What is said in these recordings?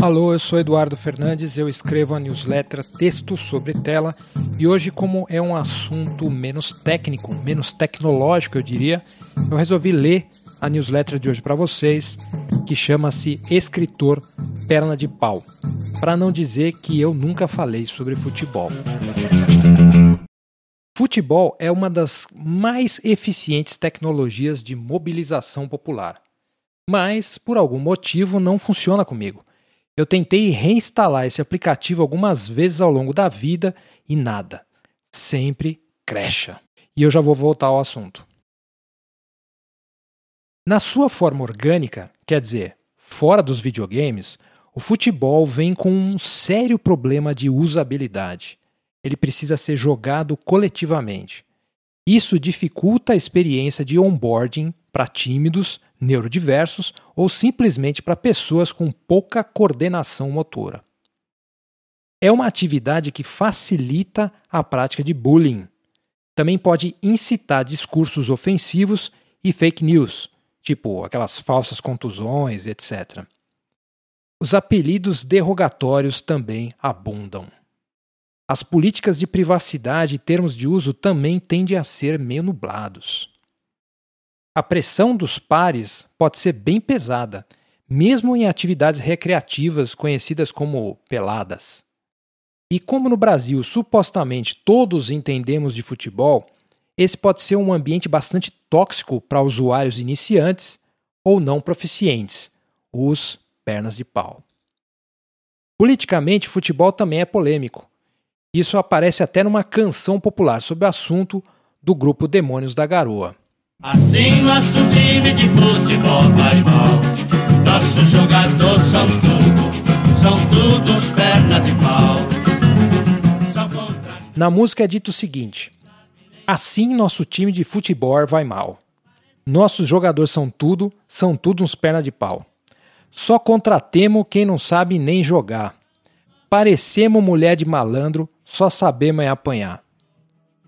Alô, eu sou Eduardo Fernandes, eu escrevo a newsletter Texto sobre Tela e hoje, como é um assunto menos técnico, menos tecnológico, eu diria, eu resolvi ler a newsletter de hoje para vocês, que chama-se Escritor Perna de Pau, para não dizer que eu nunca falei sobre futebol. Futebol é uma das mais eficientes tecnologias de mobilização popular, mas por algum motivo não funciona comigo. Eu tentei reinstalar esse aplicativo algumas vezes ao longo da vida e nada. Sempre crecha. E eu já vou voltar ao assunto. Na sua forma orgânica, quer dizer, fora dos videogames, o futebol vem com um sério problema de usabilidade. Ele precisa ser jogado coletivamente. Isso dificulta a experiência de onboarding para tímidos neurodiversos ou simplesmente para pessoas com pouca coordenação motora. É uma atividade que facilita a prática de bullying. Também pode incitar discursos ofensivos e fake news, tipo aquelas falsas contusões, etc. Os apelidos derrogatórios também abundam. As políticas de privacidade e termos de uso também tendem a ser meio nublados. A pressão dos pares pode ser bem pesada, mesmo em atividades recreativas conhecidas como peladas. E como no Brasil supostamente todos entendemos de futebol, esse pode ser um ambiente bastante tóxico para usuários iniciantes ou não proficientes, os pernas de pau. Politicamente, futebol também é polêmico. Isso aparece até numa canção popular sobre o assunto do grupo Demônios da Garoa. Assim nosso time de futebol vai mal. Nossos jogadores são tudo, são todos perna de pau. Contra... Na música é dito o seguinte: Assim nosso time de futebol vai mal. Nossos jogadores são tudo, são tudo uns perna de pau. Só contratemos quem não sabe nem jogar. Parecemos mulher de malandro, só sabemos é apanhar.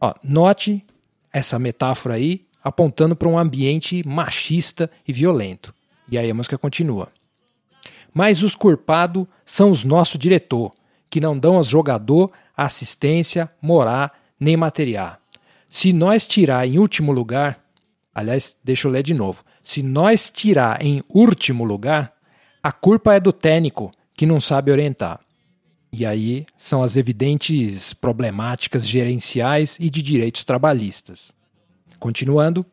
Ó, note essa metáfora aí apontando para um ambiente machista e violento. E aí a música continua. Mas os culpados são os nossos diretor, que não dão aos jogador assistência, morar nem material. Se nós tirar em último lugar, aliás, deixa eu ler de novo. Se nós tirar em último lugar, a culpa é do técnico que não sabe orientar. E aí são as evidentes problemáticas gerenciais e de direitos trabalhistas. Continuando.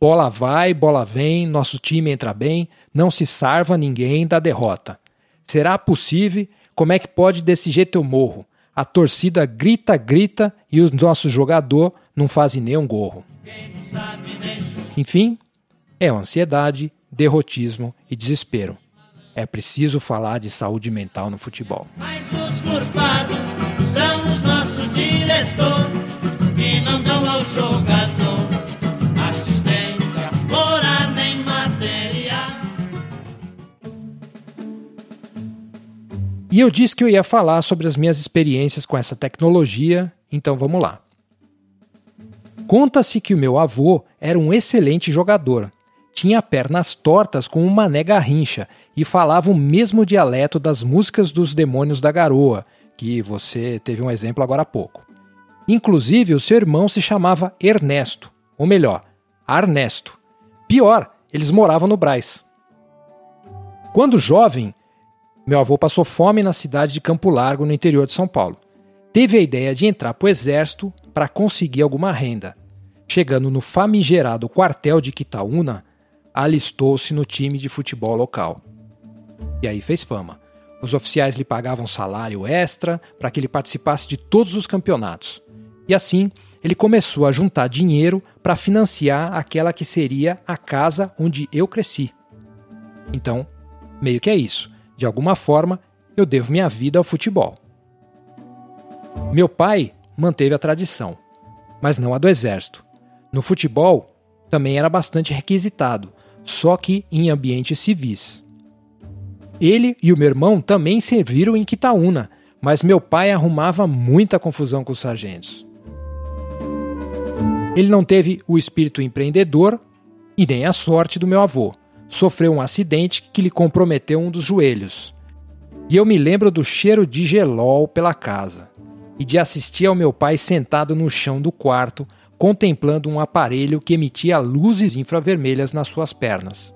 Bola vai, bola vem, nosso time entra bem, não se salva ninguém da derrota. Será possível? Como é que pode desse jeito eu morro? A torcida grita, grita e o nosso jogador não faz nem um gorro. Enfim, é ansiedade, derrotismo e desespero. É preciso falar de saúde mental no futebol. Mas os culpados são os nossos diretores que não dão ao jogador. E eu disse que eu ia falar sobre as minhas experiências com essa tecnologia, então vamos lá. Conta-se que o meu avô era um excelente jogador. Tinha pernas tortas com uma mané garrincha e falava o mesmo dialeto das músicas dos Demônios da Garoa, que você teve um exemplo agora há pouco. Inclusive, o seu irmão se chamava Ernesto, ou melhor, Arnesto. Pior, eles moravam no Braz. Quando jovem, meu avô passou fome na cidade de Campo Largo, no interior de São Paulo. Teve a ideia de entrar para o exército para conseguir alguma renda. Chegando no famigerado quartel de Quitaúna, alistou-se no time de futebol local. E aí fez fama. Os oficiais lhe pagavam salário extra para que ele participasse de todos os campeonatos. E assim, ele começou a juntar dinheiro para financiar aquela que seria a casa onde eu cresci. Então, meio que é isso. De alguma forma, eu devo minha vida ao futebol. Meu pai manteve a tradição, mas não a do exército. No futebol, também era bastante requisitado, só que em ambientes civis. Ele e o meu irmão também serviram em Quitaúna, mas meu pai arrumava muita confusão com os sargentos. Ele não teve o espírito empreendedor e nem a sorte do meu avô, sofreu um acidente que lhe comprometeu um dos joelhos. E eu me lembro do cheiro de gelol pela casa e de assistir ao meu pai sentado no chão do quarto, contemplando um aparelho que emitia luzes infravermelhas nas suas pernas.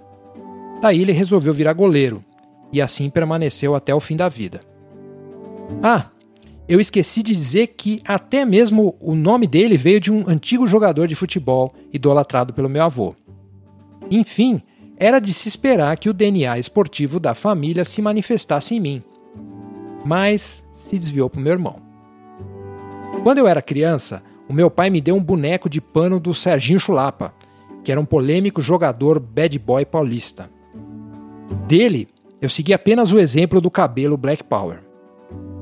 Daí ele resolveu virar goleiro e assim permaneceu até o fim da vida. Ah, eu esqueci de dizer que até mesmo o nome dele veio de um antigo jogador de futebol idolatrado pelo meu avô. Enfim, era de se esperar que o DNA esportivo da família se manifestasse em mim. Mas se desviou para o meu irmão. Quando eu era criança, o meu pai me deu um boneco de pano do Serginho Chulapa, que era um polêmico jogador bad boy paulista. Dele, eu segui apenas o exemplo do cabelo Black Power.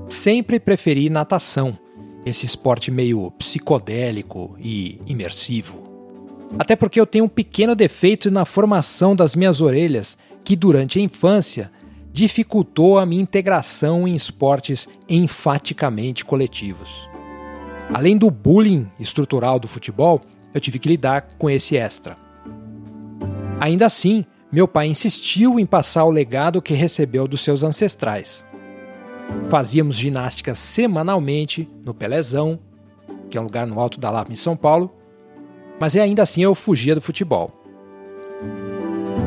Sempre preferi natação, esse esporte meio psicodélico e imersivo. Até porque eu tenho um pequeno defeito na formação das minhas orelhas que, durante a infância, dificultou a minha integração em esportes enfaticamente coletivos. Além do bullying estrutural do futebol, eu tive que lidar com esse extra. Ainda assim, meu pai insistiu em passar o legado que recebeu dos seus ancestrais. Fazíamos ginástica semanalmente no Pelezão, que é um lugar no alto da Lapa em São Paulo, mas ainda assim eu fugia do futebol.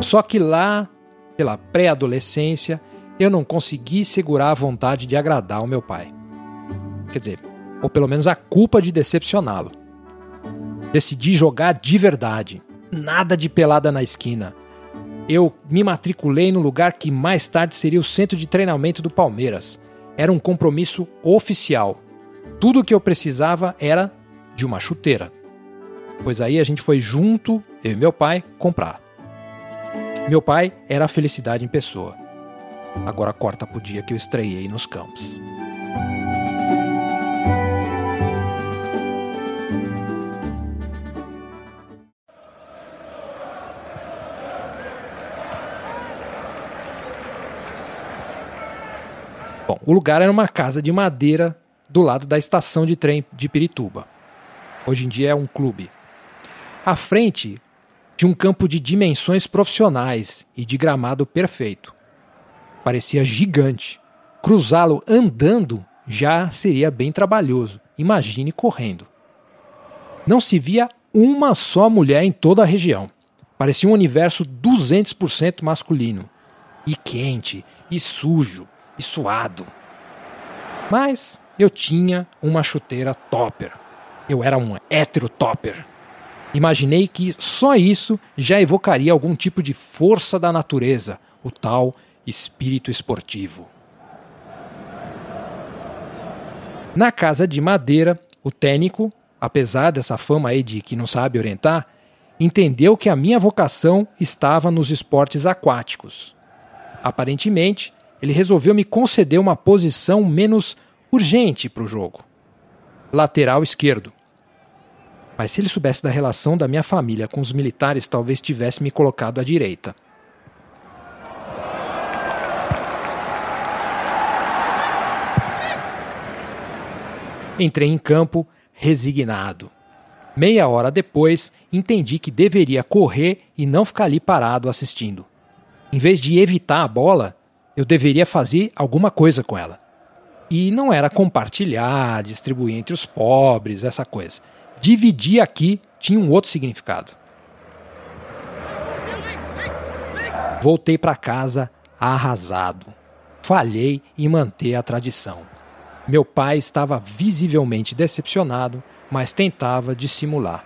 Só que lá, pela pré-adolescência, eu não consegui segurar a vontade de agradar o meu pai. Quer dizer, ou pelo menos a culpa de decepcioná-lo. Decidi jogar de verdade, nada de pelada na esquina, eu me matriculei no lugar que mais tarde seria o centro de treinamento do Palmeiras. Era um compromisso oficial. Tudo o que eu precisava era de uma chuteira. Pois aí a gente foi junto, eu e meu pai, comprar. Meu pai era a felicidade em pessoa. Agora corta pro dia que eu estreiei nos campos. Bom, o lugar era uma casa de madeira do lado da estação de trem de Pirituba. Hoje em dia é um clube. À frente de um campo de dimensões profissionais e de gramado perfeito. Parecia gigante. Cruzá-lo andando já seria bem trabalhoso. Imagine correndo. Não se via uma só mulher em toda a região. Parecia um universo 200% masculino. E quente, e sujo, e suado. Mas eu tinha uma chuteira topper. Eu era um hétero topper. Imaginei que só isso já evocaria algum tipo de força da natureza, o tal espírito esportivo. Na casa de madeira, o técnico, apesar dessa fama aí de que não sabe orientar, entendeu que a minha vocação estava nos esportes aquáticos. Aparentemente, ele resolveu me conceder uma posição menos urgente para o jogo. Lateral esquerdo. Mas se ele soubesse da relação da minha família com os militares, talvez tivesse me colocado à direita. Entrei em campo resignado. Meia hora depois, entendi que deveria correr e não ficar ali parado assistindo. Em vez de evitar a bola, eu deveria fazer alguma coisa com ela. E não era compartilhar, distribuir entre os pobres, essa coisa. Dividir aqui tinha um outro significado. Voltei para casa arrasado. Falhei em manter a tradição. Meu pai estava visivelmente decepcionado, mas tentava dissimular.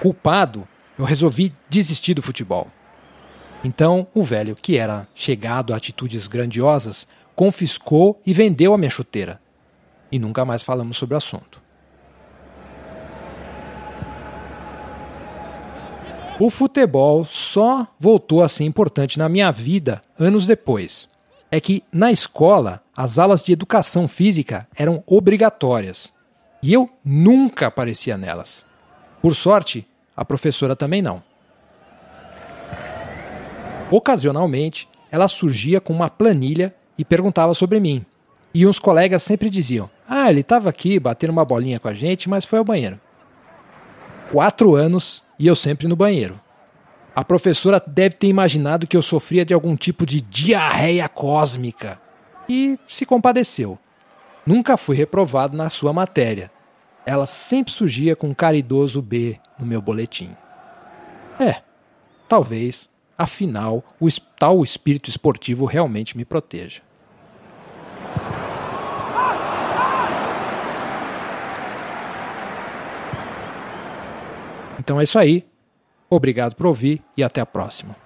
Culpado, eu resolvi desistir do futebol. Então, o velho, que era chegado a atitudes grandiosas, confiscou e vendeu a minha chuteira. E nunca mais falamos sobre o assunto. O futebol só voltou a ser importante na minha vida anos depois. É que, na escola, as aulas de educação física eram obrigatórias. E eu nunca aparecia nelas. Por sorte, a professora também não. Ocasionalmente, ela surgia com uma planilha e perguntava sobre mim. E uns colegas sempre diziam: Ah, ele estava aqui batendo uma bolinha com a gente, mas foi ao banheiro. Quatro anos e eu sempre no banheiro. A professora deve ter imaginado que eu sofria de algum tipo de diarreia cósmica. e se compadeceu. Nunca fui reprovado na sua matéria. Ela sempre surgia com um caridoso B no meu boletim. É, talvez, afinal, o tal espírito esportivo realmente me proteja. Então é isso aí. Obrigado por ouvir e até a próxima.